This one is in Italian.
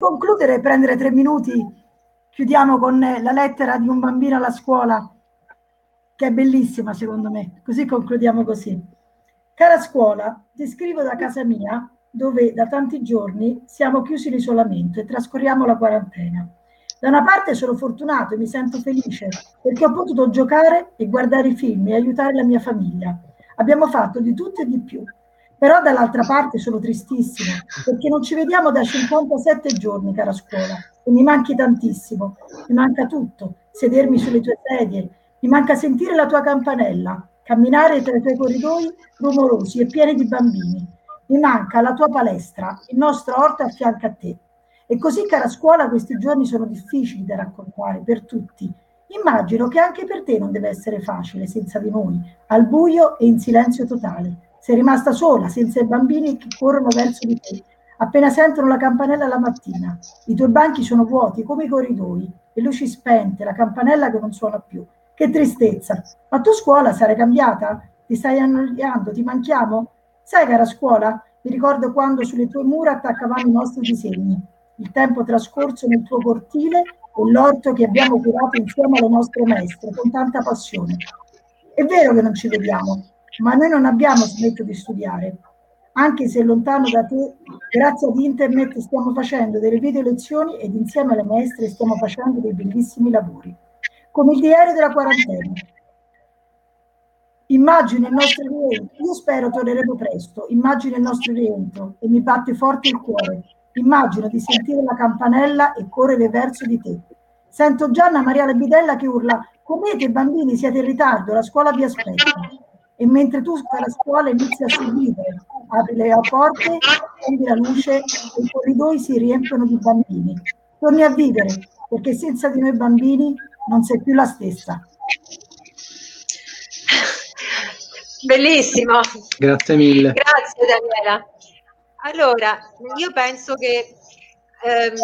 concludere e prendere tre minuti, chiudiamo con la lettera di un bambino alla scuola, che è bellissima secondo me, così concludiamo così. Cara scuola, ti scrivo da casa mia, dove da tanti giorni siamo chiusi in isolamento e trascorriamo la quarantena. Da una parte sono fortunato e mi sento felice perché ho potuto giocare e guardare i film e aiutare la mia famiglia. Abbiamo fatto di tutto e di più. Però dall'altra parte sono tristissimo perché non ci vediamo da 57 giorni, cara scuola, e mi manchi tantissimo. Mi manca tutto, sedermi sulle tue sedie, mi manca sentire la tua campanella, camminare tra i tuoi corridoi rumorosi e pieni di bambini. Mi manca la tua palestra, il nostro orto a fianco a te. E così, cara scuola, questi giorni sono difficili da raccontare per tutti. Immagino che anche per te non deve essere facile senza di noi, al buio e in silenzio totale. Sei rimasta sola, senza i bambini che corrono verso di te. Appena sentono la campanella la mattina, i tuoi banchi sono vuoti come i corridoi, le luci spente, la campanella che non suona più. Che tristezza! Ma tu scuola sarai cambiata? Ti stai annoiando? Ti manchiamo? Sai, cara scuola, mi ricordo quando sulle tue mura attaccavamo i nostri disegni, il tempo trascorso nel tuo cortile e l'orto che abbiamo curato insieme alle nostre maestre con tanta passione. È vero che non ci vediamo, ma noi non abbiamo smesso di studiare. Anche se lontano da te, grazie ad internet stiamo facendo delle video lezioni ed insieme alle maestre stiamo facendo dei bellissimi lavori. Come il diario della quarantena. Immagino il nostro rientro, io spero torneremo presto, immagino il nostro rientro e mi batte forte il cuore. Immagino di sentire la campanella e correre verso di te. Sento Gianna Maria Bidella che urla, comete bambini, siete in ritardo, la scuola vi aspetta e mentre tu per la scuola inizi a sorridere, apri le porte, prendi la luce e i corridoi si riempiono di bambini. Torni a vivere, perché senza di noi bambini non sei più la stessa. Bellissimo. Grazie mille. Grazie Daniela. Allora, io penso che ehm,